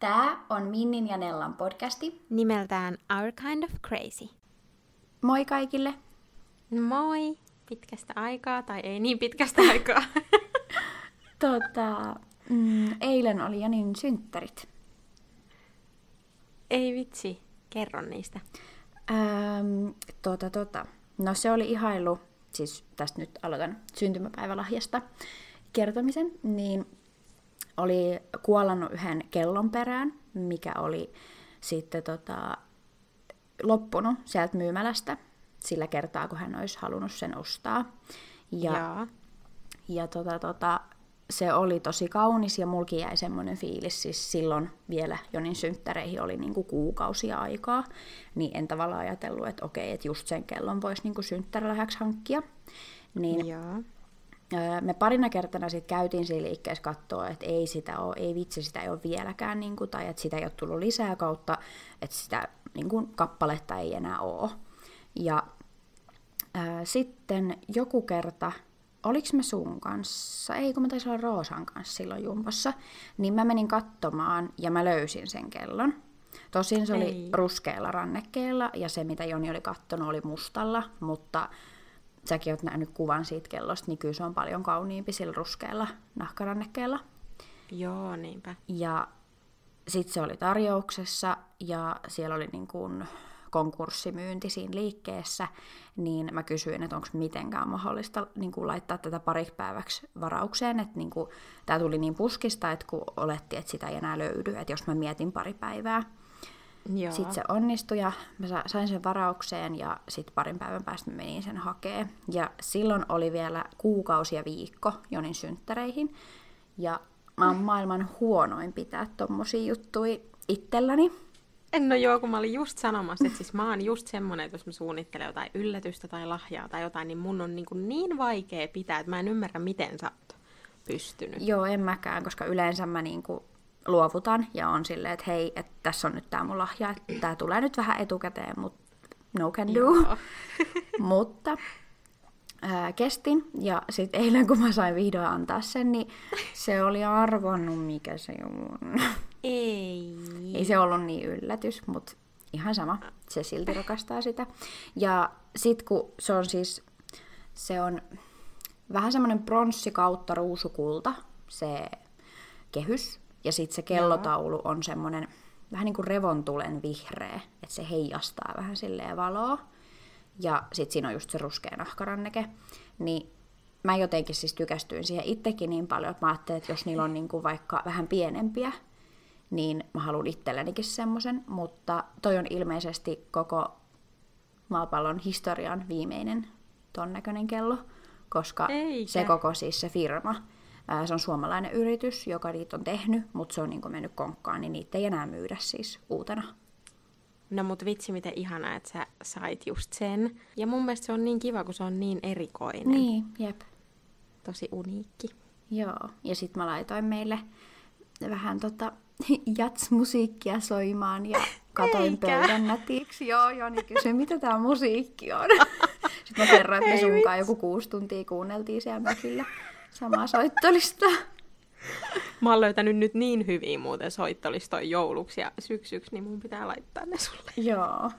Tämä on Minnin ja Nellan podcasti. Nimeltään Our Kind of Crazy. Moi kaikille! Moi! Pitkästä aikaa, tai ei niin pitkästä aikaa. Tota, mm, eilen oli Janin synttärit. ei vitsi, kerro niistä. Ähm, tota, tota. No se oli ihailu, siis tästä nyt aloitan syntymäpäivälahjasta kertomisen, niin oli kuollannut yhden kellon perään, mikä oli sitten tota, loppunut sieltä myymälästä sillä kertaa, kun hän olisi halunnut sen ostaa. Ja, Jaa. ja tota, tota, se oli tosi kaunis ja mulki jäi semmoinen fiilis, siis silloin vielä Jonin synttäreihin oli niinku kuukausia aikaa, niin en tavallaan ajatellut, että okei, että just sen kellon voisi niinku synttärilahjaksi hankkia. Niin Jaa. Me parina kertana sitten käytiin siinä liikkeessä katsoa, että ei sitä ole, ei vitsi, sitä ei ole vieläkään, niin kuin, tai että sitä ei ole tullut lisää kautta, että sitä niin kuin, kappaletta ei enää ole. Ja ää, sitten joku kerta, oliks me sun kanssa, ei kun mä taisin olla Roosan kanssa silloin jumpossa, niin mä menin katsomaan ja mä löysin sen kellon. Tosin se oli Ei. ruskealla rannekkeella ja se mitä Joni oli kattonut oli mustalla, mutta säkin oot nähnyt kuvan siitä kellosta, niin kyllä se on paljon kauniimpi sillä ruskealla nahkarannekkeella. Joo, niinpä. Ja sitten se oli tarjouksessa ja siellä oli niin kuin konkurssimyynti siinä liikkeessä, niin mä kysyin, että onko mitenkään mahdollista niin kuin laittaa tätä pariksi päiväksi varaukseen, että niin kuin, tämä tuli niin puskista, että kun oletti, että sitä ei enää löydy, että jos mä mietin pari päivää. Joo. Sitten se onnistui ja mä sa- sain sen varaukseen ja sitten parin päivän päästä mä menin sen hakee. Ja silloin oli vielä kuukausi ja viikko Jonin synttäreihin. Ja mä oon maailman huonoin pitää tommosia juttuja itselläni. En no joo, kun mä olin just sanomassa, että siis mä oon just semmonen, että jos mä suunnittelen jotain yllätystä tai lahjaa tai jotain, niin mun on niin, kuin niin vaikea pitää, että mä en ymmärrä, miten sä oot pystynyt. Joo, en mäkään, koska yleensä mä niinku luovutan ja on silleen, että hei, että tässä on nyt tää mun lahja, että tää tulee nyt vähän etukäteen, mutta no can do. Mutta ää, kestin ja sitten eilen kun mä sain vihdoin antaa sen, niin se oli arvonnut mikä se on. Ei. Ei se ollut niin yllätys, mutta ihan sama. Se silti rakastaa sitä. Ja sit kun se on siis, se on vähän semmoinen pronssi kautta ruusukulta, se kehys. Ja sitten se kellotaulu on semmoinen vähän niin kuin revontulen vihreä, että se heijastaa vähän silleen valoa. Ja sitten siinä on just se ruskea nahkaranneke. Niin mä jotenkin siis tykästyin siihen itsekin niin paljon, että mä ajattelin, että jos niillä on niinku vaikka vähän pienempiä, niin mä haluan itsellenikin semmoisen, mutta toi on ilmeisesti koko maapallon historian viimeinen ton näköinen kello, koska Eikä. se koko siis se firma, ää, se on suomalainen yritys, joka niitä on tehnyt, mutta se on niinku mennyt konkkaan, niin niitä ei enää myydä siis uutena. No mut vitsi miten ihanaa, että sä sait just sen. Ja mun mielestä se on niin kiva, kun se on niin erikoinen. Niin, jep. Tosi uniikki. Joo, ja sitten mä laitoin meille vähän tota jats-musiikkia soimaan ja katoin Eikä. pöydän nätiksi. Joo, Joni kysyi, mitä tämä musiikki on. Sitten mä kerroin, että me sunkaan joku kuusi tuntia kuunneltiin siellä mökillä samaa soittolista. Mä oon löytänyt nyt niin hyviä muuten soittolistoja jouluksi ja syksyksi, niin mun pitää laittaa ne sulle. Joo.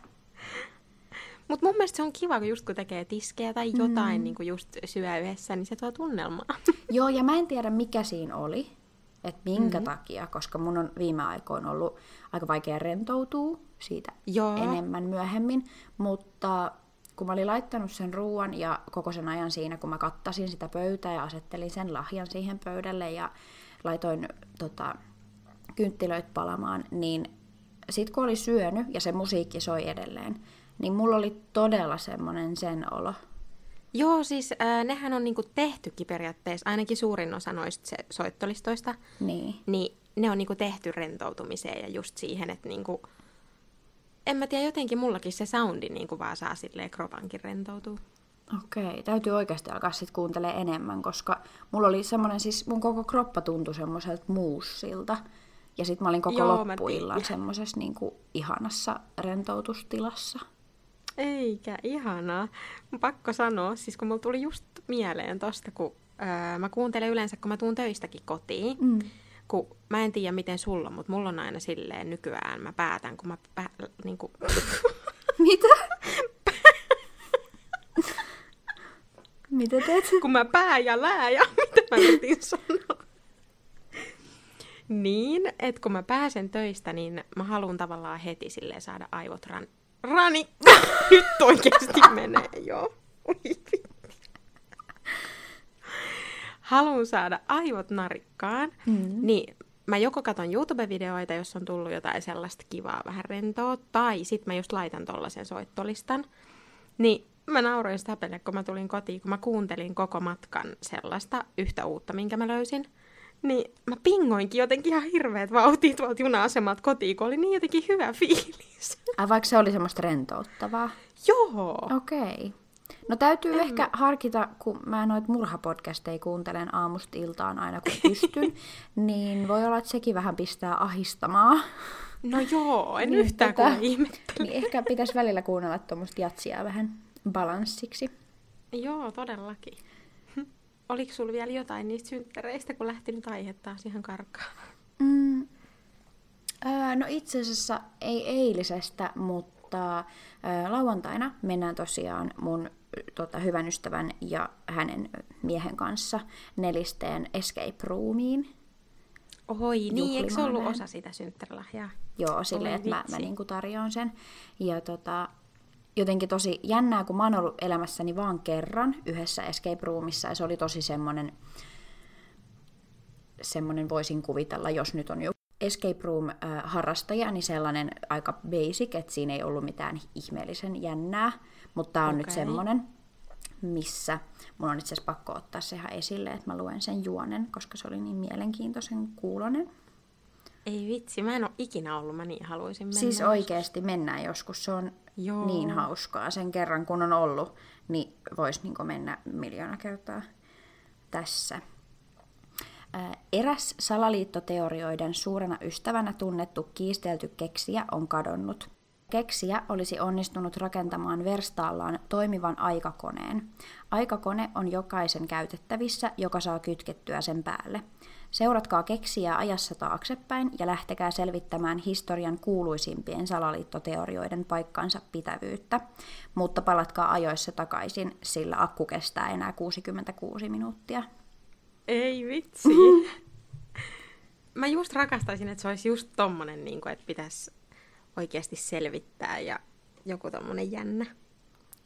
Mut mun mielestä se on kiva, kun just kun tekee tiskejä tai jotain, mm. niin kuin just syö yhdessä, niin se tuo tunnelmaa. Joo, ja mä en tiedä mikä siinä oli, että minkä mm-hmm. takia, koska mun on viime aikoina ollut aika vaikea rentoutua siitä Joo. enemmän myöhemmin, mutta kun mä olin laittanut sen ruoan ja koko sen ajan siinä, kun mä kattasin sitä pöytää ja asettelin sen lahjan siihen pöydälle ja laitoin tota, kynttilöitä palamaan, niin sit kun oli syönyt ja se musiikki soi edelleen, niin mulla oli todella semmonen sen olo. Joo, siis äh, nehän on niinku tehtykin periaatteessa, ainakin suurin osa noista se, soittolistoista, Niin. niin ne on niinku tehty rentoutumiseen ja just siihen, että niinku, en mä tiedä, jotenkin mullakin se soundi niinku vaan saa silleen kropankin rentoutua. Okei, täytyy oikeasti alkaa sitten kuuntelemaan enemmän, koska mulla oli semmoinen, siis mun koko kroppa tuntui semmoiselta muussilta. Ja sitten mä olin koko Joo, loppuillan semmoisessa niinku ihanassa rentoutustilassa. Eikä, ihanaa. Pakko sanoa, siis kun mulla tuli just mieleen tosta, kun öö, mä kuuntelen yleensä, kun mä tuun töistäkin kotiin, mm. kun mä en tiedä miten sulla, mutta mulla on aina silleen nykyään, mä päätän, kun mä pää, niin kuin, Mitä? Mitä teet? kun mä pää ja lää ja mitä mä yritin sanoa. Niin, että kun mä pääsen töistä, niin mä haluan tavallaan heti silleen saada aivot ran... Rani! Nyt oikeasti menee, joo. Haluan saada aivot narikkaan, mm. niin mä joko katon YouTube-videoita, jos on tullut jotain sellaista kivaa, vähän rentoa, tai sit mä just laitan tollasen soittolistan. Niin mä nauroin sitä peliä, kun mä tulin kotiin, kun mä kuuntelin koko matkan sellaista yhtä uutta, minkä mä löysin. Niin mä pingoinkin jotenkin ihan hirveät vauhtia tuolta juna-asemalta kotiin, kun oli niin jotenkin hyvä fiilis. Ai vaikka se oli semmoista rentouttavaa. Joo. Okei. Okay. No täytyy en ehkä harkita, kun mä noit murhapodcasteja kuuntelen aamusta iltaan aina kun pystyn, niin voi olla, että sekin vähän pistää ahistamaan. No joo, en niin, yhtään tota, Niin ehkä pitäisi välillä kuunnella tuommoista jatsia vähän balanssiksi. Joo, todellakin. Oliko sulla vielä jotain niistä synttäreistä, kun lähti nyt aihe taas ihan karkaan? Mm, ää, no itse asiassa ei eilisestä, mutta ää, lauantaina mennään tosiaan mun tota, hyvän ystävän ja hänen miehen kanssa nelisteen escape roomiin. Oi, niin, eikö se ollut osa sitä synttärilahjaa? Joo, silleen, että mä, mä niin tarjoan sen. Ja tota, jotenkin tosi jännää, kun mä oon ollut elämässäni vaan kerran yhdessä escape roomissa, ja se oli tosi semmoinen, semmoinen voisin kuvitella, jos nyt on joku escape room-harrastaja, niin sellainen aika basic, että siinä ei ollut mitään ihmeellisen jännää, mutta tämä on okay. nyt semmoinen, missä mun on itse asiassa pakko ottaa se ihan esille, että mä luen sen juonen, koska se oli niin mielenkiintoisen kuulonen. Ei vitsi, mä en ole ikinä ollut, mä niin haluaisin mennä. Siis oikeasti mennään joskus, se on Joo. niin hauskaa. Sen kerran kun on ollut, niin voisi niin mennä miljoona kertaa tässä. Eräs salaliittoteorioiden suurena ystävänä tunnettu kiistelty keksijä on kadonnut. Keksijä olisi onnistunut rakentamaan verstaallaan toimivan aikakoneen. Aikakone on jokaisen käytettävissä, joka saa kytkettyä sen päälle. Seuratkaa keksiä ajassa taaksepäin ja lähtekää selvittämään historian kuuluisimpien salaliittoteorioiden paikkansa pitävyyttä, mutta palatkaa ajoissa takaisin, sillä akku kestää enää 66 minuuttia. Ei vitsi. Mä just rakastaisin, että se olisi just tommonen, niin kuin, että pitäisi oikeasti selvittää ja joku tommonen jännä.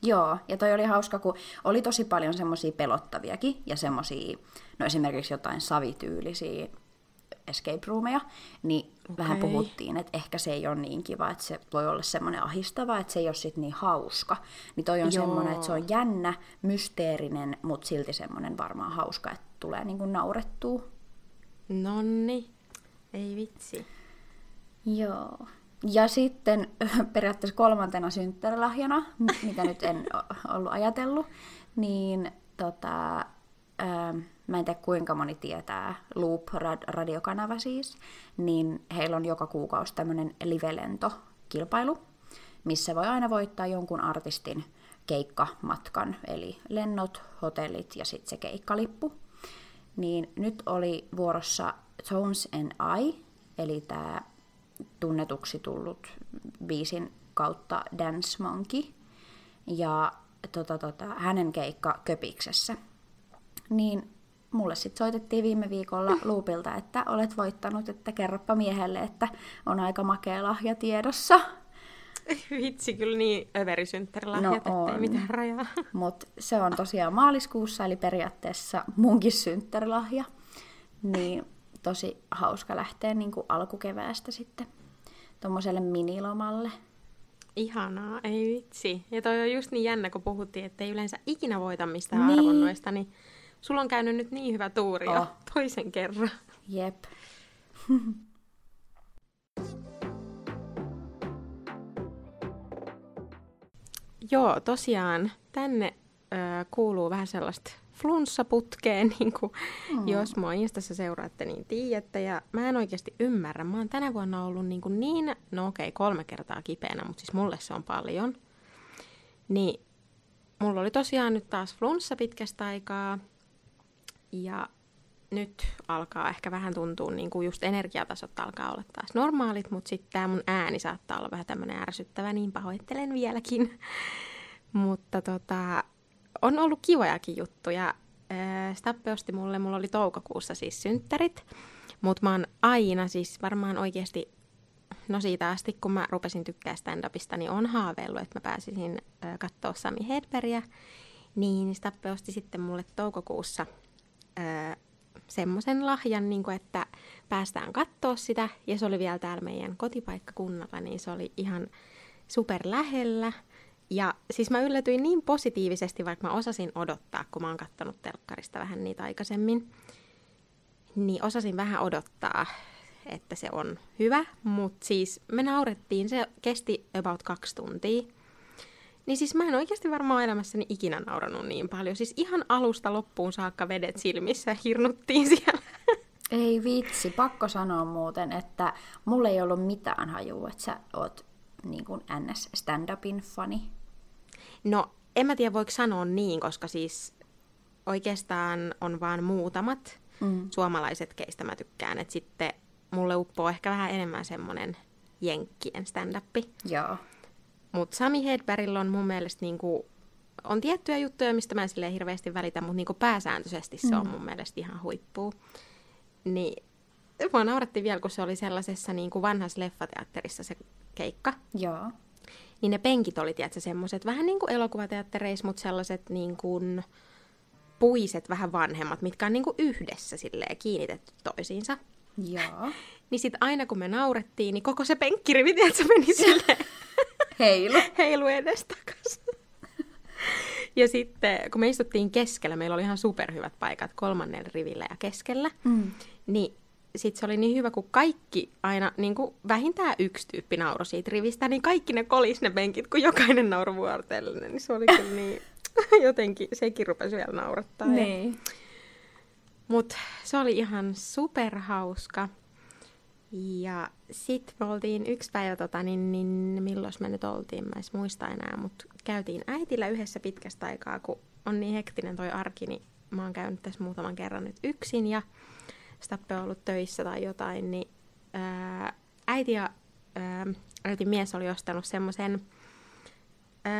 Joo, ja toi oli hauska, kun oli tosi paljon semmoisia pelottaviakin ja semmoisia, no esimerkiksi jotain savityylisiä escape roomeja, niin okay. vähän puhuttiin, että ehkä se ei ole niin kiva, että se voi olla semmoinen ahistava, että se ei ole sit niin hauska. Niin toi on semmoinen, että se on jännä, mysteerinen, mutta silti semmoinen varmaan hauska, että tulee niinku naurettua. Nonni, ei vitsi. Joo. Ja sitten periaatteessa kolmantena synttärilahjana, mitä nyt en ollut ajatellut, niin tota, ää, mä en tiedä kuinka moni tietää, Loop-radiokanava siis, niin heillä on joka kuukausi tämmöinen livelento-kilpailu, missä voi aina voittaa jonkun artistin keikkamatkan, eli lennot, hotellit ja sitten se keikkalippu. Niin nyt oli vuorossa Tones and I, eli tämä tunnetuksi tullut biisin kautta Dance Monkey ja tota, tota, hänen keikka Köpiksessä. Niin mulle sitten soitettiin viime viikolla Loopilta, että olet voittanut, että kerropa miehelle, että on aika makea lahja tiedossa. Vitsi, kyllä niin överisynttärilahjat, no ettei mitään rajaa. Mutta se on tosiaan maaliskuussa, eli periaatteessa munkin synttärilahja. Niin tosi hauska lähteä niin kuin alkukeväästä sitten tuommoiselle minilomalle. Ihanaa, ei vitsi. Ja toi on just niin jännä, kun puhuttiin, että ei yleensä ikinä voita mistään niin. arvonnoista, niin sulla on käynyt nyt niin hyvä tuuri oh. jo toisen kerran. Jep. Joo, tosiaan tänne ö, kuuluu vähän sellaista flunssaputkeen, niin kuin, mm. jos mua Instassa seuraatte, niin tiedätte. Ja mä en oikeasti ymmärrä. Mä oon tänä vuonna ollut niin, kuin niin no okei, okay, kolme kertaa kipeänä, mutta siis mulle se on paljon. Niin mulla oli tosiaan nyt taas flunssa pitkästä aikaa. Ja nyt alkaa ehkä vähän tuntua, niin kuin just energiatasot alkaa olla taas normaalit, mutta sitten tämä mun ääni saattaa olla vähän tämmöinen ärsyttävä, niin pahoittelen vieläkin. mutta tota, on ollut kivojakin juttuja. Stappe osti mulle, mulla oli toukokuussa siis synttärit, mutta mä oon aina siis varmaan oikeasti, no siitä asti kun mä rupesin tykkää stand-upista, niin on haaveillut, että mä pääsisin katsoa Sami Hedbergia. Niin Stappe osti sitten mulle toukokuussa semmoisen lahjan, niin kuin, että päästään katsoa sitä. Ja se oli vielä täällä meidän kotipaikkakunnalla, niin se oli ihan super lähellä. Ja siis mä yllätyin niin positiivisesti, vaikka mä osasin odottaa, kun mä oon kattonut telkkarista vähän niitä aikaisemmin. Niin osasin vähän odottaa, että se on hyvä, mutta siis me naurettiin, se kesti about kaksi tuntia. Niin siis mä en oikeasti varmaan elämässäni ikinä nauranut niin paljon. Siis ihan alusta loppuun saakka vedet silmissä hirnuttiin siellä. Ei vitsi, pakko sanoa muuten, että mulla ei ollut mitään hajua, että sä oot niin kuin NS stand-upin fani. No, en mä tiedä voiko sanoa niin, koska siis oikeastaan on vaan muutamat mm. suomalaiset, keistä mä tykkään. Että sitten mulle uppoo ehkä vähän enemmän semmonen jenkkien stand-up. Joo. Mutta Sami Hedbergillä on mun mielestä niinku, on tiettyjä juttuja, mistä mä en hirveästi välitä, mutta niinku pääsääntöisesti se mm. on mun mielestä ihan huippuu. Niin mua nauratti vielä, kun se oli sellaisessa niin kuin vanhassa leffateatterissa se keikka. Joo. Niin ne penkit oli, tiedätkö, semmoiset vähän niin kuin elokuvateattereissa, mutta sellaiset niin kuin puiset vähän vanhemmat, mitkä on niin kuin yhdessä silleen kiinnitetty toisiinsa. Joo. Niin sit aina kun me naurettiin, niin koko se penkkirivi, tiedätkö, meni silleen Heilu. heilu edestakas. Ja sitten, kun me istuttiin keskellä, meillä oli ihan superhyvät paikat kolmannella rivillä ja keskellä, mm. niin sitten se oli niin hyvä, kun kaikki aina, niin kuin vähintään yksi tyyppi nauro siitä rivistä, niin kaikki ne kolis ne penkit, kun jokainen nauru vuorotellinen. Niin se oli kyllä niin, jotenkin, sekin rupesi vielä naurattaa. Niin. Mutta se oli ihan superhauska. Ja sitten me oltiin yksi päivä, tota, niin, niin milloin me nyt oltiin, mä en muista enää, mutta käytiin äitillä yhdessä pitkästä aikaa, kun on niin hektinen toi arki, niin mä oon käynyt tässä muutaman kerran nyt yksin ja Stappe on ollut töissä tai jotain, niin ää, äiti ja ää, äitin mies oli ostanut semmoisen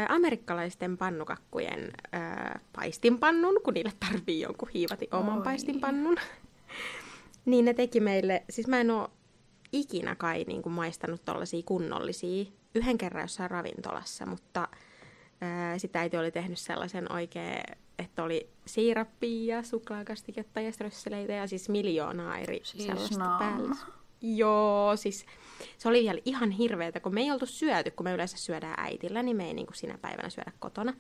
amerikkalaisten pannukakkujen ää, paistinpannun, kun niille tarvii jonkun hiivati oman Oi. paistinpannun. niin ne teki meille, siis mä en oo ikinä kai niin kuin maistanut tollaisia kunnollisia, yhden kerran jossain ravintolassa, mutta ää, sitä äiti oli tehnyt sellaisen oikein, että oli siirappia ja suklaakastiketta ja strösseleitä ja siis miljoonaa eri siis sellaista päällä. Joo, siis se oli vielä ihan hirveetä, kun me ei oltu syöty, kun me yleensä syödään äitillä, niin me ei niin kuin sinä päivänä syödä kotona.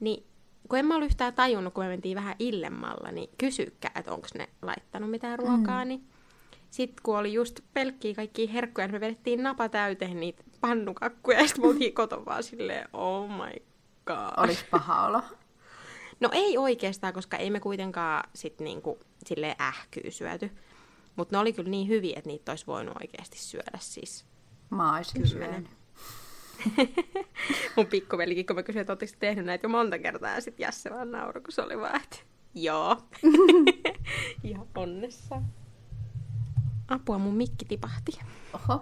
Niin kun en mä ollut yhtään tajunnut, kun me mentiin vähän illemmalla, niin kysykää, että onko ne laittanut mitään ruokaa, mm. niin sitten kun oli just pelkkiä kaikkia herkkuja, niin me vedettiin napa täyteen niitä pannukakkuja, ja sitten me oltiin koton vaan silleen, oh my god. Olis paha olo? No ei oikeastaan, koska ei me kuitenkaan sit niinku silleen ähkyy syöty. Mutta ne oli kyllä niin hyviä, että niitä olisi voinut oikeasti syödä siis. Mä oisin syönyt. Mun pikkuvelikin, kun mä kysyin, että tehnyt näitä jo monta kertaa, ja sitten Jasse vaan nauroi, kun se oli vaan, että joo. Ihan onnessa. Apua, mun mikki tipahti. Oho.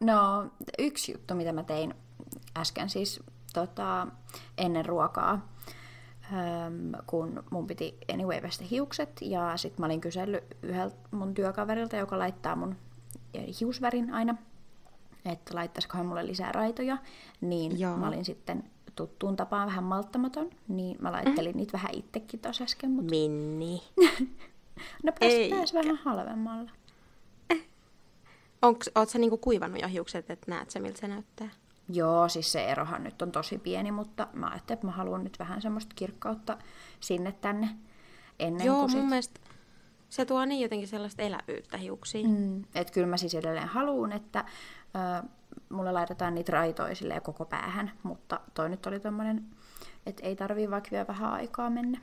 No, yksi juttu, mitä mä tein äsken siis tota, ennen ruokaa, ähm, kun mun piti anyway vestä hiukset, ja sitten mä olin kysellyt yhdeltä mun työkaverilta, joka laittaa mun hiusvärin aina, että laittaisiko hän mulle lisää raitoja, niin Joo. mä olin sitten tuttuun tapaan vähän malttamaton, niin mä laittelin mm. niitä vähän itsekin tuossa äsken. Mutta... Minni. no pääs vähän halvemmalla. Onks, oot sä niinku kuivannut jo hiukset, että näet sä miltä se näyttää? Joo, siis se erohan nyt on tosi pieni, mutta mä ajattelin, että mä haluan nyt vähän semmoista kirkkautta sinne tänne ennen Joo, kuin sit... mun mielestä se tuo niin jotenkin sellaista elävyyttä hiuksiin. Mm, että kyllä mä siis edelleen haluan, että ö, mulle laitetaan niitä raitoja koko päähän, mutta toi nyt oli tommonen, että ei tarvii vaikka vielä vähän aikaa mennä.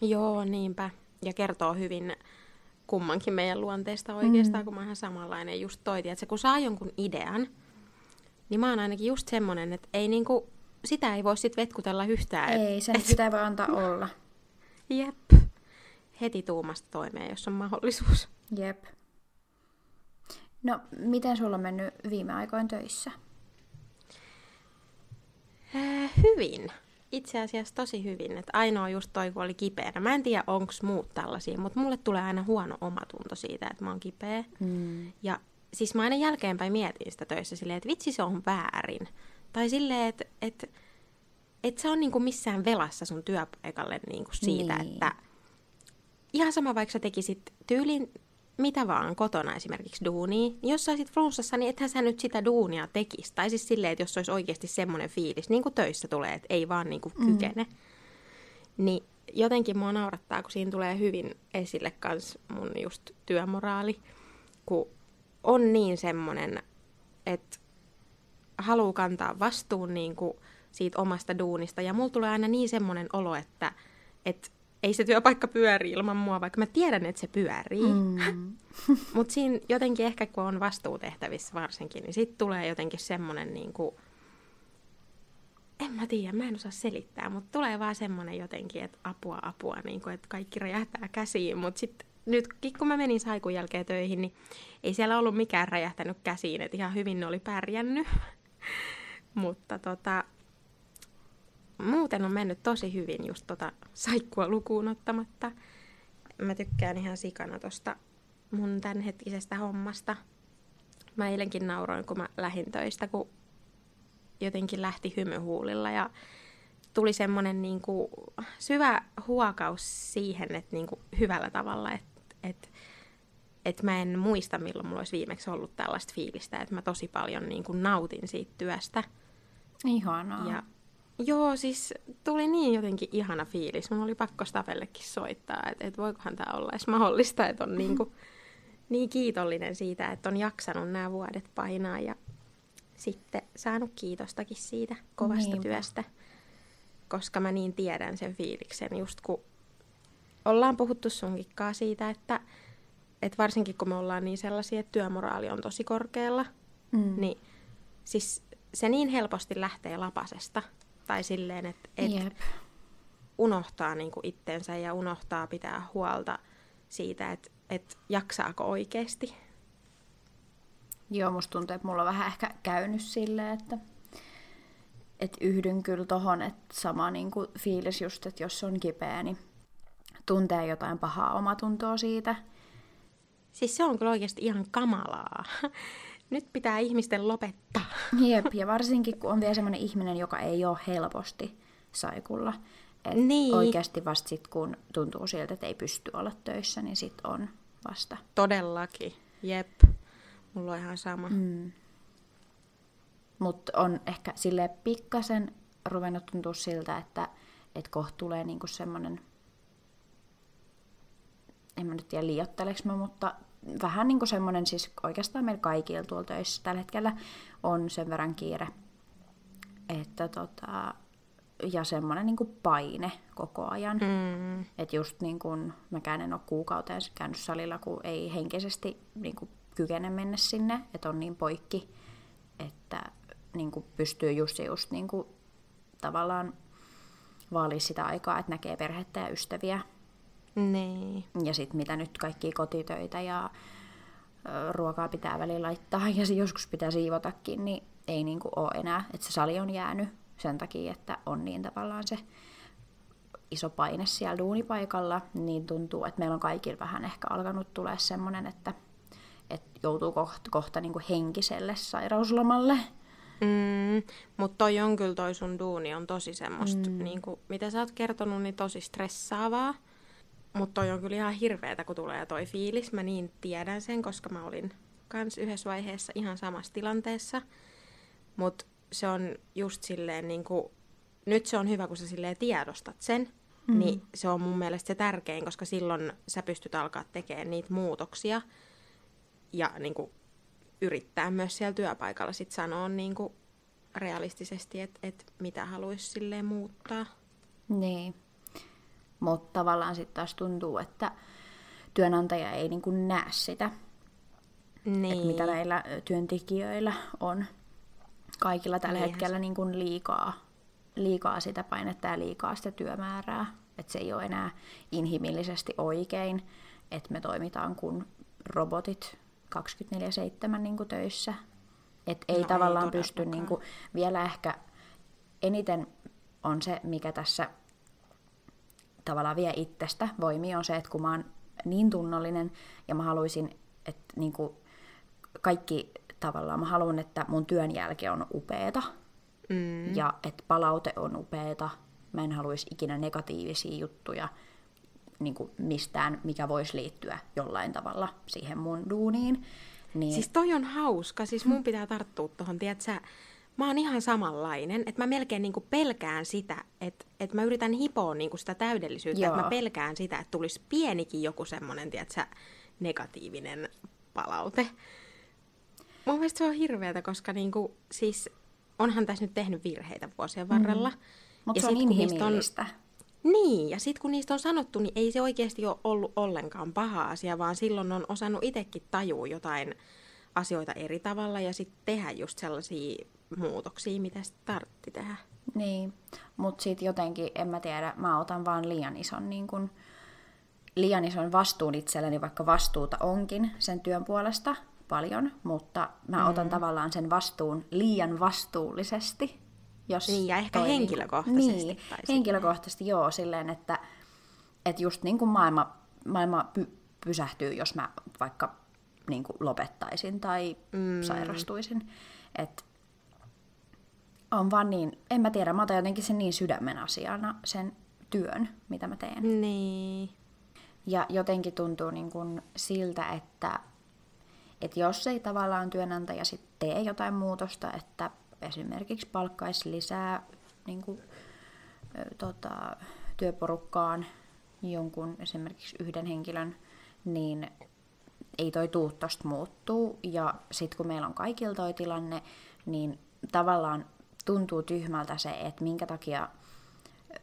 Joo, niinpä. Ja kertoo hyvin kummankin meidän luonteesta oikeastaan, mm. kun mä oon ihan samanlainen just toi, että kun saa jonkun idean, niin mä oon ainakin just semmonen, että ei niinku, sitä ei voi sit vetkutella yhtään. Ei, sen et, sitä ei voi antaa olla. Jep. Heti tuumasta toimeen, jos on mahdollisuus. Jep. No, miten sulla on mennyt viime aikoina töissä? Äh, hyvin. Itse asiassa tosi hyvin. Et ainoa just toi, kun oli kipeänä. Mä en tiedä, onko muut tällaisia, mutta mulle tulee aina huono omatunto siitä, että mä oon kipeä. Mm. Ja siis mä aina jälkeenpäin mietin sitä töissä silleen, että vitsi se on väärin. Tai silleen, että et, et se on niinku missään velassa sun työpaikalle niinku siitä, niin. että ihan sama vaikka sä tekisit tyylin mitä vaan kotona esimerkiksi duunia, niin jos sä flunssassa, niin ethän sä nyt sitä duunia tekisi. Tai siis silleen, että jos olisi oikeasti semmoinen fiilis, niin kuin töissä tulee, että ei vaan niin kuin kykene. Mm. Niin jotenkin mua naurattaa, kun siinä tulee hyvin esille kans mun just työmoraali, kun on niin semmoinen, että haluaa kantaa vastuun niin kuin siitä omasta duunista. Ja mulla tulee aina niin semmoinen olo, että, että ei se työpaikka pyöri ilman mua, vaikka mä tiedän, että se pyörii. Mm. Mutta siinä jotenkin ehkä, kun on vastuutehtävissä varsinkin, niin sitten tulee jotenkin semmoinen niin kuin, en mä tiedä, mä en osaa selittää, mutta tulee vaan semmoinen jotenkin, että apua, apua, niin kuin, että kaikki räjähtää käsiin, mutta sitten nyt kun mä menin saikun jälkeen töihin, niin ei siellä ollut mikään räjähtänyt käsiin, että ihan hyvin ne oli pärjännyt. mutta tota, muuten on mennyt tosi hyvin just tota saikkua lukuun ottamatta. Mä tykkään ihan sikana tosta mun tämänhetkisestä hommasta. Mä eilenkin nauroin, kun mä lähdin töistä, kun jotenkin lähti hymyhuulilla ja tuli semmoinen niin syvä huokaus siihen, että niin hyvällä tavalla, että, että, että mä en muista, milloin mulla olisi viimeksi ollut tällaista fiilistä, että mä tosi paljon niin kuin nautin siitä työstä. Ihanaa. Ja Joo, siis tuli niin jotenkin ihana fiilis. Mun oli pakko Stavellekin soittaa, että et voikohan tämä olla edes mahdollista, että on niinku, niin kiitollinen siitä, että on jaksanut nämä vuodet painaa ja sitten saanut kiitostakin siitä kovasta Niinpä. työstä, koska mä niin tiedän sen fiiliksen, just kun ollaan puhuttu sunkikkaa siitä, että, että varsinkin kun me ollaan niin sellaisia, että työmoraali on tosi korkealla, mm. niin siis se niin helposti lähtee lapasesta, tai silleen, että et yep. unohtaa niinku itsensä ja unohtaa pitää huolta siitä, että et jaksaako oikeasti. Joo, musta tuntuu, että mulla on vähän ehkä käynyt silleen, että et yhdyn kyllä tohon, että sama niinku fiilis just, että jos on kipeä, niin tuntee jotain pahaa omatuntoa siitä. Siis se on kyllä oikeasti ihan kamalaa nyt pitää ihmisten lopettaa. Jep, ja varsinkin kun on vielä semmoinen ihminen, joka ei ole helposti saikulla. Et niin. Oikeasti vasta sit, kun tuntuu siltä, että ei pysty olla töissä, niin sit on vasta. Todellakin, jep. Mulla on ihan sama. Mm. Mutta on ehkä sille pikkasen ruvennut tuntua siltä, että et kohta tulee niinku semmoinen, en mä nyt tiedä liiotteleks mä, mutta vähän niin kuin semmoinen, siis oikeastaan meillä kaikilla tuolla töissä tällä hetkellä on sen verran kiire, että tota, ja semmoinen niin paine koko ajan. Mm. Että just niin kuin mäkään en ole kuukauteen käynyt salilla, kun ei henkisesti niin kuin kykene mennä sinne, että on niin poikki, että niin kuin pystyy just just niin kuin tavallaan vaalia sitä aikaa, että näkee perhettä ja ystäviä niin. Ja sitten mitä nyt kaikki kotitöitä ja ruokaa pitää väliin laittaa ja joskus pitää siivotakin, niin ei niinku ole enää. Että se sali on jäänyt sen takia, että on niin tavallaan se iso paine siellä duunipaikalla, niin tuntuu, että meillä on kaikilla vähän ehkä alkanut tulee semmoinen, että, että joutuu kohta, kohta niin kuin henkiselle sairauslomalle. Mm, mutta toi on kyllä toi sun duuni on tosi semmoista, mm. niin kuin, mitä sä oot kertonut, niin tosi stressaavaa. Mutta toi on kyllä ihan hirveetä, kun tulee toi fiilis. Mä niin tiedän sen, koska mä olin kans yhdessä vaiheessa ihan samassa tilanteessa. Mutta se on just silleen niin kuin, nyt se on hyvä, kun sä silleen tiedostat sen. Mm-hmm. Niin se on mun mielestä se tärkein, koska silloin sä pystyt alkaa tekemään niitä muutoksia. Ja niin kuin, yrittää myös siellä työpaikalla sit sanoa niin kuin, realistisesti, että et mitä haluaisi silleen muuttaa. Niin. Mutta tavallaan sitten taas tuntuu, että työnantaja ei niin kuin näe sitä, Niin. että mitä näillä työntekijöillä on kaikilla tällä Niinhän hetkellä niin kuin liikaa, liikaa sitä painetta ja liikaa sitä työmäärää. Että se ei ole enää inhimillisesti oikein, että me toimitaan kuin robotit 24-7 niin kuin töissä. Että ei No no, ei tavallaan pysty niin kuin, vielä ehkä eniten on se, mikä tässä tavallaan vie itsestä voimia, on se, että kun mä oon niin tunnollinen ja mä haluaisin, että niin kuin kaikki tavallaan, mä haluan, että mun työn jälkeen on upeeta Mm. ja että palaute on upeeta. Mä en haluaisi ikinä negatiivisia juttuja niin kuin mistään, mikä voisi liittyä jollain tavalla siihen mun duuniin. Niin, Siis toi on hauska. Siis mun pitää tarttua tuohon, tiedätkö sä, mä oon ihan samanlainen, että mä melkein niinku pelkään sitä, että, että mä yritän hipoa niinku sitä täydellisyyttä, Joo. että mä pelkään sitä, että tulisi pienikin joku semmonen, tiedätkö negatiivinen palaute. Mun mielestä se on hirveätä, koska niinku, siis onhan tässä nyt tehnyt virheitä vuosien varrella. mutta Ja se on inhimillistä. Niin, ja sitten kun niistä on sanottu, niin ei se oikeasti ole ollut ollenkaan paha asia, vaan silloin on osannut itsekin tajua jotain asioita eri tavalla ja sitten tehdä just sellaisia muutoksia, mitä sitten tartti tehdä. Niin, mutta sitten jotenkin, en mä tiedä, mä otan vaan liian ison, niin kun, liian ison vastuun itselleni, vaikka vastuuta onkin sen työn puolesta paljon, mutta mä mm. otan tavallaan sen vastuun liian vastuullisesti. Jos Niin, ja ehkä toi niinku- henkilökohtaisesti Niin, tai henkilökohtaisesti joo, silleen, että, että just niin kuin maailma, maailma py, pysähtyy, jos mä vaikka niin kuin lopettaisin tai mm. sairastuisin. Että on vaan niin, en mä tiedä, mä otan jotenkin sen niin sydämen asiana, sen työn, mitä mä teen. Niin. Ja jotenkin tuntuu niin kuin siltä, että, että jos ei tavallaan työnantaja sit tee jotain muutosta, että esimerkiksi palkkaisi lisää niin kuin, tota, työporukkaan jonkun esimerkiksi yhden henkilön, niin ei toi tuu tosta muuttuu. Ja sitten kun meillä on kaikilla toi tilanne, niin tavallaan tuntuu tyhmältä se, että minkä takia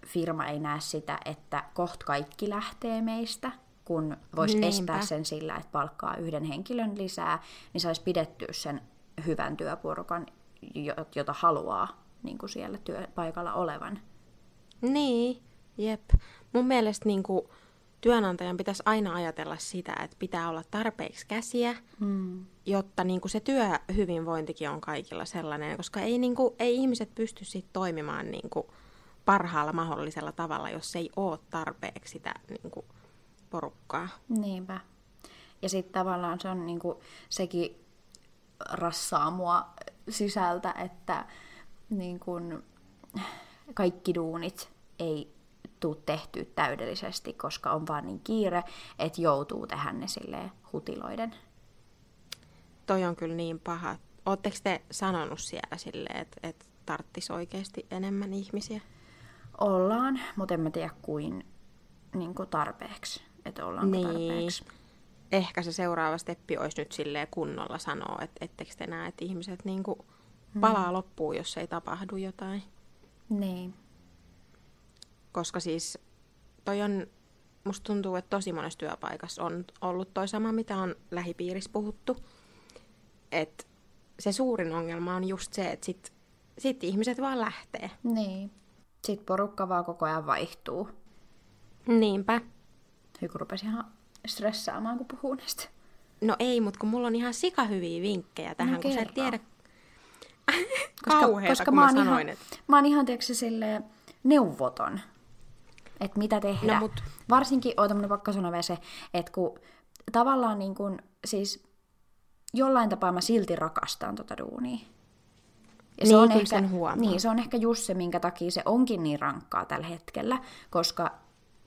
firma ei näe sitä, että koht kaikki lähtee meistä, kun voisi Niinpä. estää sen sillä, että palkkaa yhden henkilön lisää, niin saisi pidettyä sen hyvän työporukan, jo- jota haluaa niin kuin siellä työpaikalla olevan. Niin, jep. Mun mielestä niin kuin, työnantajan pitäisi aina ajatella sitä, että pitää olla tarpeeksi käsiä, Mm. jotta niin kuin, se työhyvinvointikin on kaikilla sellainen, koska ei, niin kuin, ei ihmiset pysty sit toimimaan niin kuin, parhaalla mahdollisella tavalla, jos ei ole tarpeeksi sitä niin kuin, porukkaa. Niinpä. Ja sitten tavallaan se on niinku, sekin rassaa mua sisältä, että niinku, kaikki duunit ei tuu tehty täydellisesti, koska on vaan niin kiire, että joutuu tehdä ne silleen hutiloiden. Toi on kyllä niin paha. Oletteko te sanonut siellä silleen, että, että tarttis oikeasti enemmän ihmisiä? Ollaan, mutta en mä tiedä kuin, niin kuin tarpeeksi, että ollaanko Niin. tarpeeksi. Ehkä se seuraava steppi olisi nyt silleen kunnolla sanoa, että ettekö te näe, että ihmiset niin kuin Hmm. palaa loppuun, jos ei tapahdu jotain. Niin. Koska siis toi on, musta tuntuu, että tosi monessa työpaikassa on ollut toi sama, mitä on lähipiirissä puhuttu. Että se suurin ongelma on just se, että sit, sit ihmiset vaan lähtee. Niin. Sitten porukka vaan koko ajan vaihtuu. Niinpä. Hyku rupesi ihan stressaamaan, kun puhuu näistä. No ei, mutta kun mulla on ihan sikahyviä vinkkejä tähän, No kun sä et tiedä kauheeta, kun mä, oon sanoin, ihan, että... mä oon ihan tiedätkö, silleen neuvoton, että mitä tehdä. No mut- Varsinkin, oota mun on pakko sanoa vielä se, että kun tavallaan niin kun, siis jollain tapaa mä silti rakastan tota duunia. Ja Niin, kyllä sen huomaa. niin, se on ehkä just se, minkä takia se onkin niin rankkaa tällä hetkellä, koska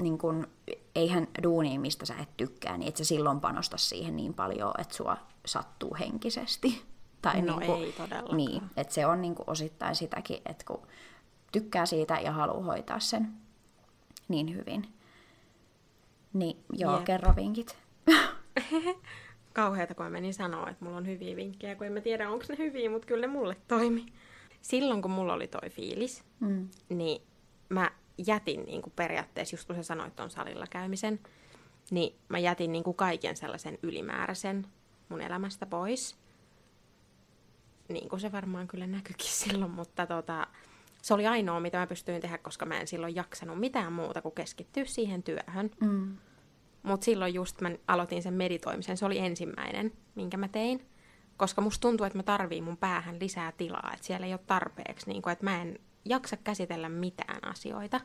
niin kun, eihän duuniin, mistä sä et tykkää, niin et sä silloin panosta siihen niin paljon, että sua sattuu henkisesti. Tai No niinku, ei todellakaan. Niin, että se on niinku osittain sitäkin, että kun tykkää siitä ja haluaa hoitaa sen niin hyvin. Niin joo, Jep. kerro vinkit. Kauheeta, kun mä menin sanoa, että mulla on hyviä vinkkejä, kun en mä tiedä, onko ne hyviä, mutta kyllä ne mulle toimi. Silloin, kun mulla oli toi fiilis, Mm. niin mä jätin niin kuin periaatteessa, just kun sä sanoit ton salilla käymisen, niin mä jätin niin kuin kaiken sellaisen ylimääräisen mun elämästä pois. Niin kuin se varmaan kyllä näkyykin silloin, mutta tota, se oli ainoa, mitä mä pystyin tehdä, koska mä en silloin jaksanut mitään muuta kuin keskittyä siihen työhön. Mm. Mutta silloin just mä aloitin sen meditoimisen. Se oli ensimmäinen, minkä mä tein. Koska musta tuntuu, että mä tarviin mun päähän lisää tilaa. Että siellä ei ole tarpeeksi. Niin kun, että mä en jaksa käsitellä mitään asioita.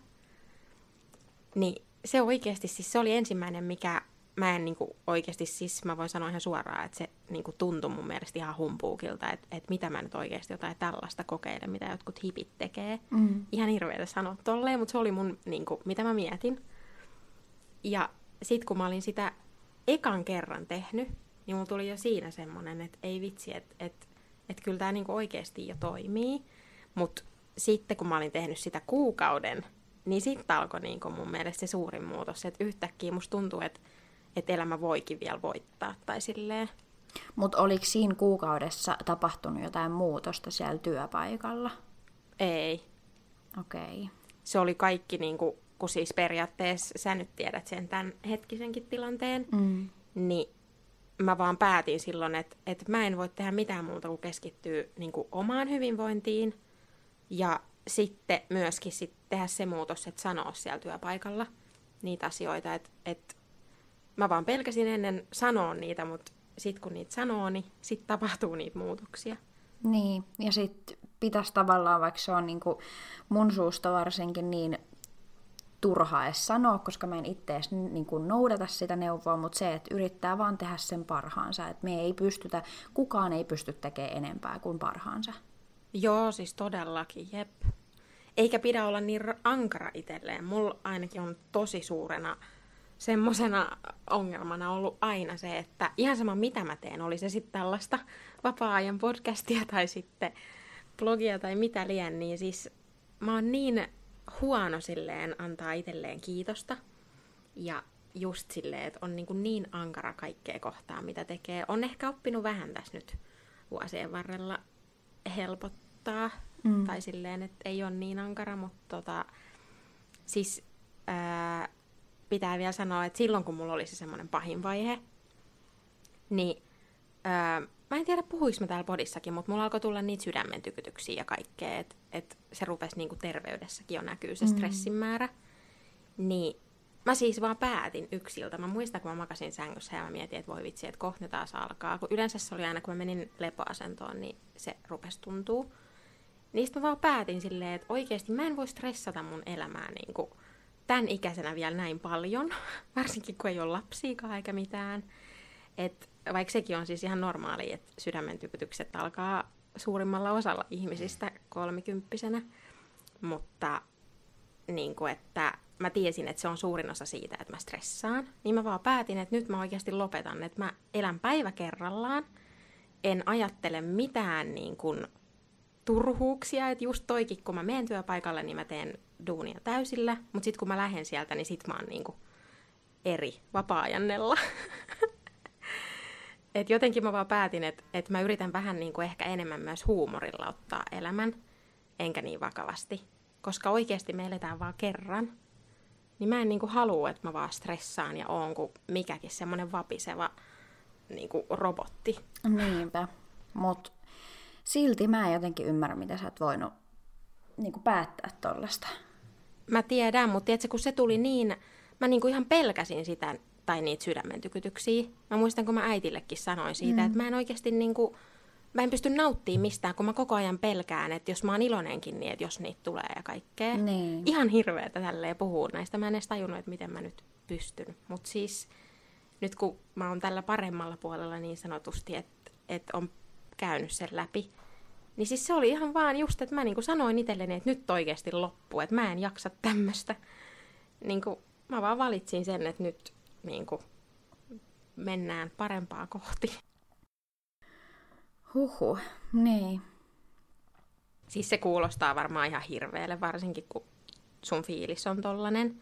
Niin se oikeasti, siis se oli ensimmäinen, mikä mä en niinku oikeasti, siis mä voin sanoa ihan suoraan, että se niinku tuntui mun mielestä ihan humpuukilta, että, että mitä mä nyt oikeasti jotain tällaista kokeilen, mitä jotkut hipit tekee. Mm. Ihan hirveätä sanoa tolleen, mutta se oli mun, niinku, mitä mä mietin. Ja sit kun mä olin sitä ekan kerran tehnyt, niin mulla tuli jo siinä semmonen, että ei vitsi, että et, et kyllä tämä niinku oikeasti jo toimii. Mutta sitten kun mä olin tehnyt sitä kuukauden, niin sitten alkoi niinku mun mielestä se suurin muutos, että yhtäkkiä musta tuntuu, että et elämä voikin vielä voittaa tai silleen. Mutta oliko siinä kuukaudessa tapahtunut jotain muutosta siellä työpaikalla? Ei. Okei. Okay. Se oli kaikki niinku, kun siis periaatteessa sä nyt tiedät sen tämän hetkisenkin tilanteen, Mm. niin mä vaan päätin silloin, että, että mä en voi tehdä mitään muuta kuin keskittyä niin kuin omaan hyvinvointiin ja sitten myöskin sit tehdä se muutos, että sanoa siellä työpaikalla niitä asioita, että, että mä vaan pelkäsin ennen sanoa niitä, mutta sitten kun niitä sanoo, niin sitten tapahtuu niitä muutoksia. Niin, ja sitten pitäisi tavallaan, vaikka se on niinku mun suusta varsinkin niin turhaa edes sanoa, koska mä en itse edes niinku noudata sitä neuvoa, mutta se, että yrittää vaan tehdä sen parhaansa, että me ei pystytä, kukaan ei pysty tekemään enempää kuin parhaansa. Joo, siis todellakin, jep. Eikä pidä olla niin ra- ankara itselleen. Mulla ainakin on tosi suurena semmosena ongelmana ollut aina se, että ihan sama mitä mä teen, oli se sitten tällaista vapaa-ajan podcastia tai sitten blogia tai mitä lien, niin siis mä oon niin huono silleen antaa itselleen kiitosta. Ja just silleen, että on niin, kuin niin ankara kaikkea kohtaa, mitä tekee. On ehkä oppinut vähän tässä nyt vuosien varrella helpottaa. Mm. Tai silleen, että ei ole niin ankara, mutta tota, siis ää, pitää vielä sanoa, että silloin kun mulla oli se semmoinen pahin vaihe, niin ää, mä en tiedä puhuis mä täällä podissakin, mutta mulla alkoi tulla niitä sydämen tykytyksiä ja kaikkea, että et se rupesi niinku terveydessäkin jo näkyy se stressin määrä. Niin mä siis vaan päätin yksiltä. Mä muistan, kun mä makasin sängyssä ja mä mietin, että voi vitsi, että kohta taas alkaa. Kun yleensä se oli aina, kun mä menin lepoasentoon, niin se rupesi tuntuu. Niistä mä vaan päätin silleen, että oikeasti mä en voi stressata mun elämää niin kuin tämän ikäisenä vielä näin paljon, varsinkin kun ei ole lapsiakaan eikä mitään. Et vaikka sekin on siis ihan normaali, että sydämen tykytykset alkaa suurimmalla osalla ihmisistä kolmikymppisenä, mutta niin kuin, että mä tiesin, että se on suurin osa siitä, että mä stressaan, niin mä vaan päätin, että nyt mä oikeasti lopetan, että mä elän päivä kerrallaan, en ajattele mitään niin kuin turhuuksia, että just toikin, kun mä menen työpaikalle, niin mä teen duunia täysillä, mutta sitten kun mä lähden sieltä, niin sit mä oon niin kuin eri vapaa-ajannella. Et jotenkin mä vaan päätin, että et mä yritän vähän niin kuin ehkä enemmän myös huumorilla ottaa elämän, enkä niin vakavasti. Koska oikeasti me eletään vaan kerran. Niin mä en niin kuin halua, että mä vaan stressaan ja oon kuin mikäkin semmonen vapiseva niin kuin robotti. Niinpä. Mutta silti mä en jotenkin ymmärrä, mitä sä et voinut niin päättää tollasta. Mä tiedän, mutta tiedätkö, kun se tuli niin, mä niinku ihan pelkäsin sitä tai niitä sydämen tykytyksiä. Mä muistan, kun mä äitillekin sanoin siitä, mm. että mä en oikeasti niinku, mä en pysty nauttimaan mistään, kun mä koko ajan pelkään, että jos mä oon iloinenkin, niin että jos niitä tulee ja kaikkea. Niin. Ihan hirveetä tälleen puhua näistä. Mä en edes tajunnut, että miten mä nyt pystyn. Mutta siis nyt kun mä oon tällä paremmalla puolella niin sanotusti, että, että on käynyt sen läpi, niin siis se oli ihan vaan just, että mä niinku sanoin itselleni, että nyt oikeasti loppuu, että mä en jaksa tämmöistä. Niinku, mä vaan valitsin sen, että nyt niinku, mennään parempaa kohti. Huhu, niin. Siis se kuulostaa varmaan ihan hirveälle, varsinkin kun sun fiilis on tollanen.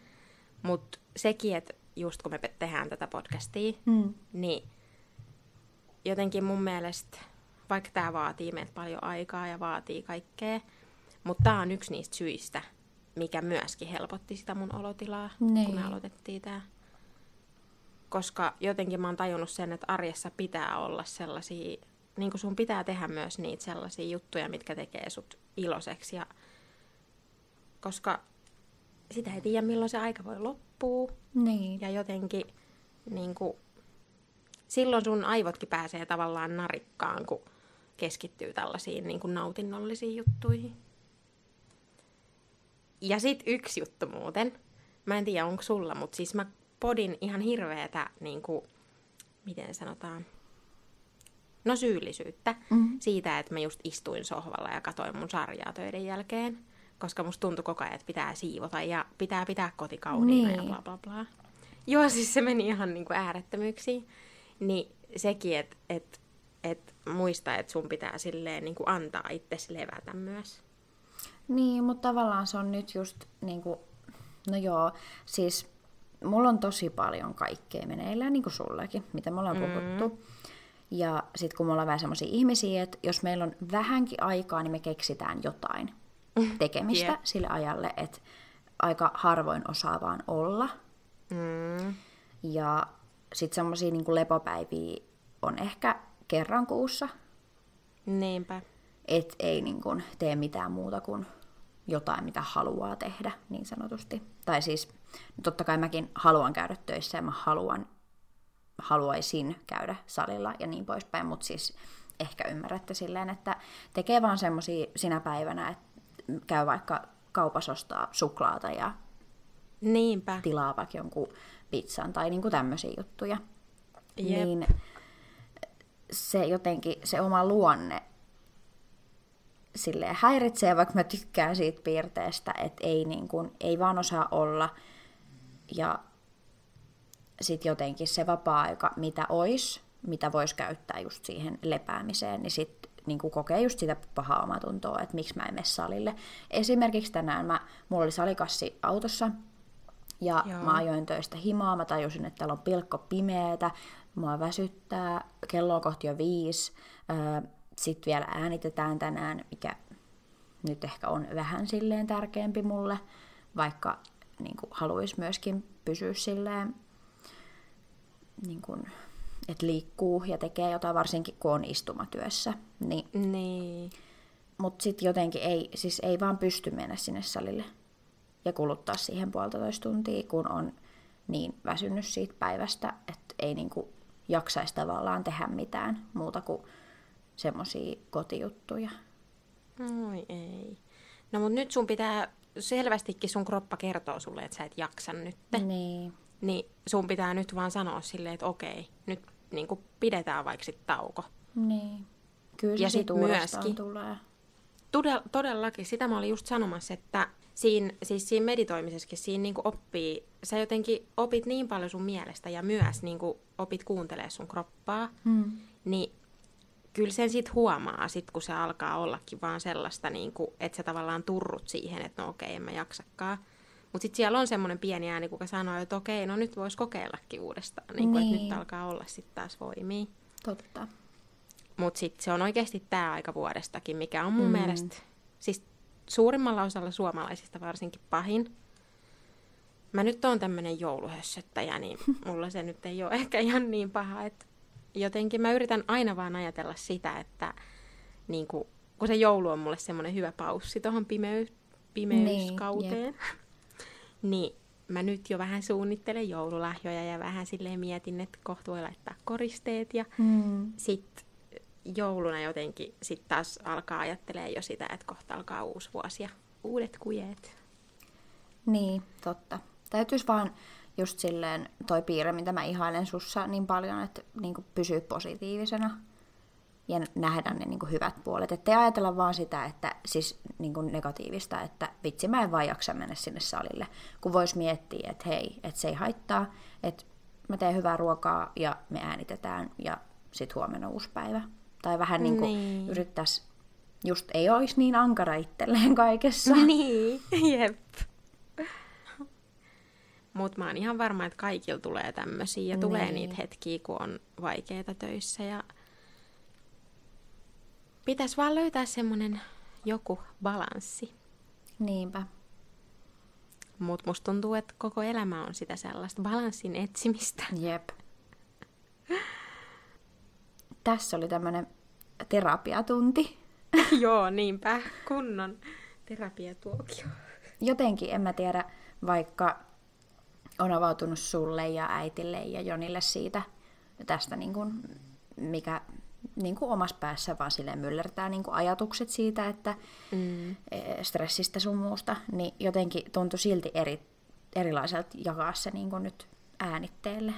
Mutta sekin, että just kun me tehdään tätä podcastia, Mm. niin jotenkin mun mielestä, vaikka tämä vaatii meiltä paljon aikaa ja vaatii kaikkea, mutta tämä on yksi niistä syistä, mikä myöskin helpotti sitä mun olotilaa, Niin. kun me aloitettiin tämä. koska jotenkin mä oon tajunnut sen, että arjessa pitää olla sellaisia, niin kuin sun pitää tehdä myös niitä sellaisia juttuja, mitkä tekee sut iloiseksi. Ja, koska sitä ei tiedä, milloin se aika voi loppua. Niin. Ja jotenkin niin kuin, silloin sun aivotkin pääsee tavallaan narikkaan, kun keskittyy tällaisiin niin kuin nautinnollisiin juttuihin. Ja sit yksi juttu muuten. Mä en tiedä, onko sulla, mutta siis mä podin ihan hirveetä, niin kuin, miten sanotaan, no syyllisyyttä mm-hmm. siitä, että mä just istuin sohvalla ja katoin mun sarjaa töiden jälkeen. Koska musta tuntui koko ajan, että pitää siivota ja pitää pitää koti kauniina niin. ja bla bla bla. Joo, siis se meni ihan niin kuin äärettömyyksiin. Niin sekin, että et, et muista, että sun pitää silleen niin kuin antaa itsesi levätä myös. Niin, mutta tavallaan se on nyt just niin kuin, no joo, siis mulla on tosi paljon kaikkea meneillään, niin kuin sullekin, mitä me ollaan mm. puhuttu. Ja sitten kun me ollaan vähän semmoisia ihmisiä, että jos meillä on vähänkin aikaa, niin me keksitään jotain tekemistä yeah. sille ajalle, että aika harvoin osaa vaan olla. Mm. Ja sitten semmoisia niin lepopäiviä on ehkä kerran kuussa. Niinpä. Et ei niin kuin, tee mitään muuta kuin jotain, mitä haluaa tehdä, niin sanotusti. Tai siis, totta kai mäkin haluan käydä töissä ja mä haluan, haluaisin käydä salilla ja niin poispäin, mutta siis ehkä ymmärrätte silleen, että tekee vaan semmoisia sinä päivänä, että käy vaikka kaupassa ostaa suklaata ja Niinpä. tilaa vaikka jonkun pizzan tai niin tämmöisiä juttuja. Jep. Niin se jotenkin, se oma luonne silleen häiritsee, vaikka mä tykkään siitä piirteestä, että ei, niin kuin, ei vaan osaa olla. Ja sitten jotenkin se vapaa-aika, mitä ois, mitä voisi käyttää just siihen lepäämiseen, niin sitten niin kuin kokee just sitä pahaa omatuntoa, että miksi mä en mene salille. Esimerkiksi tänään mä, mulla oli salikassi autossa, ja Joo. mä ajoin töistä himaa, mä tajusin, että täällä on pilkko pimeetä, mua väsyttää, kello on kohti jo viisi, sitten vielä äänitetään tänään, mikä nyt ehkä on vähän silleen tärkeämpi mulle, vaikka niin kuin, haluaisi myöskin pysyä silleen, niin kuin, että liikkuu ja tekee jotain, varsinkin kun on istumatyössä. Niin. niin. Mutta sitten jotenkin ei, siis ei vaan pysty mennä sinne salille ja kuluttaa siihen puolitoista tuntia, kun on niin väsynyt siitä päivästä, että ei niinku jaksaisi tavallaan tehdä mitään muuta kuin semmoisia kotijuttuja. Oi ei. No mutta nyt sun pitää, selvästikin sun kroppa kertoo sulle, että sä et jaksa nyt. Niin. Niin sun pitää nyt vaan sanoa silleen, että okei, nyt niin kuin pidetään vaikka sit tauko. Niin. Kyllä ja sit myöskin tulee. Todellakin, sitä mä olin just sanomassa, että siinä, siis siinä meditoimisessakin siinä niin oppii, sä jotenkin opit niin paljon sun mielestä ja myös niin opit kuuntelemaan sun kroppaa, hmm. niin kyllä sen sitten huomaa, sit kun se alkaa ollakin vaan sellaista, niin kuin, että sä tavallaan turrut siihen, että no okei, en mä jaksakaan. Mutta sitten siellä on semmoinen pieni ääni, kuka sanoo, että okei, no nyt voisi kokeillakin uudestaan, niin kuin, niin. että nyt niin. alkaa olla sitten taas voimia. Totta. Mutta sitten se on oikeasti tämä aika vuodestakin, mikä on mun mm. mielestä, siis suurimmalla osalla suomalaisista varsinkin pahin. Mä nyt oon tämmönen jouluhössöttäjä, niin mulla se nyt ei ole ehkä ihan niin paha, että jotenkin mä yritän aina vaan ajatella sitä, että niin kuin, kun se joulu on mulle semmoinen hyvä paussi tuohon pimeys, pimeyskauteen, niin, niin mä nyt jo vähän suunnittelen joululahjoja ja vähän silleen mietin, että kohta voi laittaa koristeet ja mm. sitten jouluna jotenkin sitten taas alkaa ajattelee jo sitä, että kohta alkaa uusi vuosi ja uudet kujeet. Niin, totta. Täytyisi vaan just silleen toi piirre, mitä mä ihailen sussa niin paljon, että niin pysyy positiivisena ja nähdä ne niin hyvät puolet. Että ei ajatella vaan sitä, että siis niin negatiivista, että vitsi mä en vaan jaksa mennä sinne salille. Kun vois miettiä, että hei, että se ei haittaa, että mä teen hyvää ruokaa ja me äänitetään ja sitten huomenna uusi päivä. Tai vähän niin kuin niin. yrittäisi, just ei olisi niin ankara itselleen kaikessa. Niin, jep. Mutta mä oon ihan varma, että kaikilla tulee tämmöisiä ja niin. tulee niitä hetkiä, kun on vaikeita töissä ja pitäisi vaan löytää semmonen joku balanssi. Niinpä. Mutta musta tuntuu, että koko elämä on sitä sellaista balanssin etsimistä. Jep. Tässä oli tämmönen terapiatunti. Joo, niinpä. Kunnon terapiatuokio. Jotenkin, en mä tiedä, vaikka on avautunut sulle ja äitille ja Jonille siitä tästä, niin kuin, mikä niin kuin omassa päässä vaan silleen myllertää niin kuin ajatukset siitä, että mm. stressistä sun muusta, niin jotenkin tuntui silti eri, erilaiselta jakaa se niin kuin nyt äänitteelle.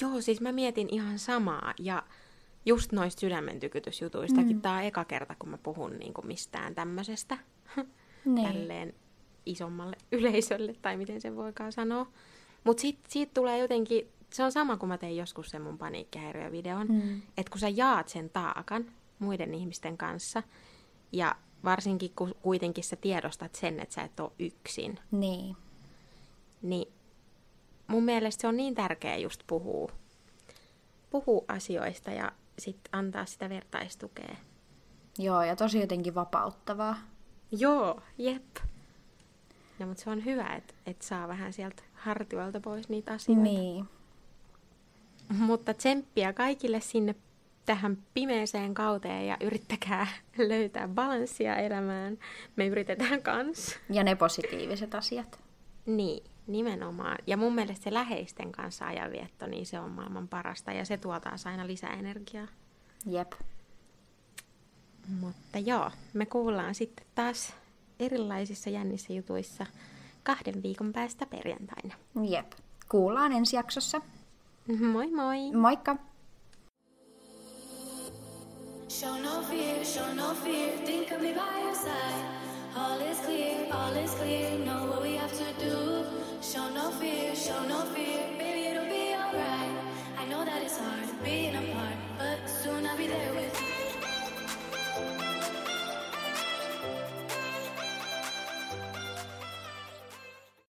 Joo, siis mä mietin ihan samaa ja just noista sydämen tykytysjutuistakin. Mm. Tämä on eka kerta, kun mä puhun niin kuin mistään tämmöisestä niin. tälleen isommalle yleisölle, tai miten sen voikaan sanoa. Mutta sit, siitä tulee jotenkin, se on sama kuin mä tein joskus sen mun paniikkihäiriövideon, mm. että kun sä jaat sen taakan muiden ihmisten kanssa, ja varsinkin kun kuitenkin sä tiedostat sen, että sä et ole yksin. Niin. Niin mun mielestä se on niin tärkeää just puhua, puhua asioista ja sitten antaa sitä vertaistukea. Joo, ja tosi jotenkin vapauttavaa. Joo, jep. Ja, mutta se on hyvä, että et saa vähän sieltä hartioilta pois niitä asioita. Niin. Mutta tsemppiä kaikille sinne tähän pimeeseen kauteen ja yrittäkää löytää balanssia elämään. Me yritetään kans. Ja ne positiiviset asiat. Niin, nimenomaan. Ja mun mielestä se läheisten kanssa ajanvietto, niin se on maailman parasta ja se tuo taas aina lisää energiaa. Jep. Mutta joo, me kuullaan sitten taas erilaisissa jännissä jutuissa kahden viikon päästä perjantaina. Jep. Kuullaan ensi jaksossa. Moi moi! Moikka! Show no fear, show no fear, think of me by your side. All is clear, all is clear, know what we to do. Show no fear, show no fear, baby it'll be alright. I know that it's hard being apart, but soon I'll be there with you.